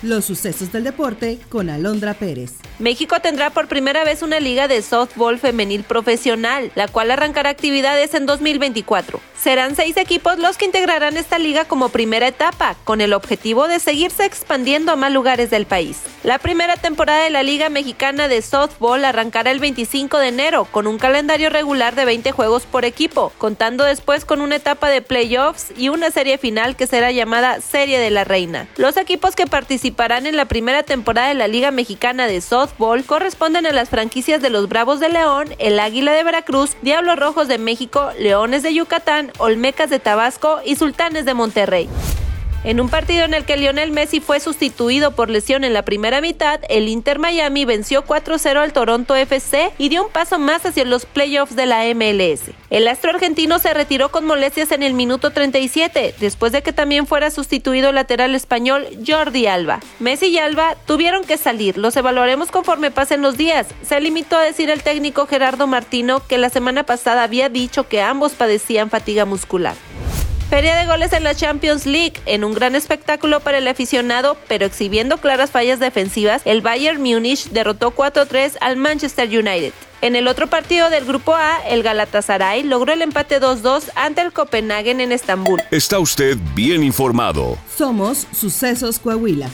Los sucesos del deporte con Alondra Pérez. México tendrá por primera vez una liga de softball femenil profesional, la cual arrancará actividades en 2024. Serán seis equipos los que integrarán esta liga como primera etapa, con el objetivo de seguirse expandiendo a más lugares del país. La primera temporada de la Liga Mexicana de Softball arrancará el 25 de enero, con un calendario regular de 20 juegos por equipo, contando después con una etapa de playoffs y una serie final que será llamada Serie de la Reina. Los equipos que participarán en la primera temporada de la Liga Mexicana de Softball corresponden a las franquicias de los Bravos de León, el Águila de Veracruz, Diablos Rojos de México, Leones de Yucatán, Olmecas de Tabasco y Sultanes de Monterrey. En un partido en el que Lionel Messi fue sustituido por lesión en la primera mitad, el Inter Miami venció 4-0 al Toronto FC y dio un paso más hacia los playoffs de la MLS. El astro argentino se retiró con molestias en el minuto 37, después de que también fuera sustituido lateral español Jordi Alba. Messi y Alba tuvieron que salir, los evaluaremos conforme pasen los días. Se limitó a decir el técnico Gerardo Martino que la semana pasada había dicho que ambos padecían fatiga muscular. Feria de goles en la Champions League, en un gran espectáculo para el aficionado, pero exhibiendo claras fallas defensivas, el Bayern Múnich derrotó 4-3 al Manchester United. En el otro partido del grupo A, el Galatasaray logró el empate 2-2 ante el Copenhagen en Estambul. Está usted bien informado. Somos Sucesos Coahuila.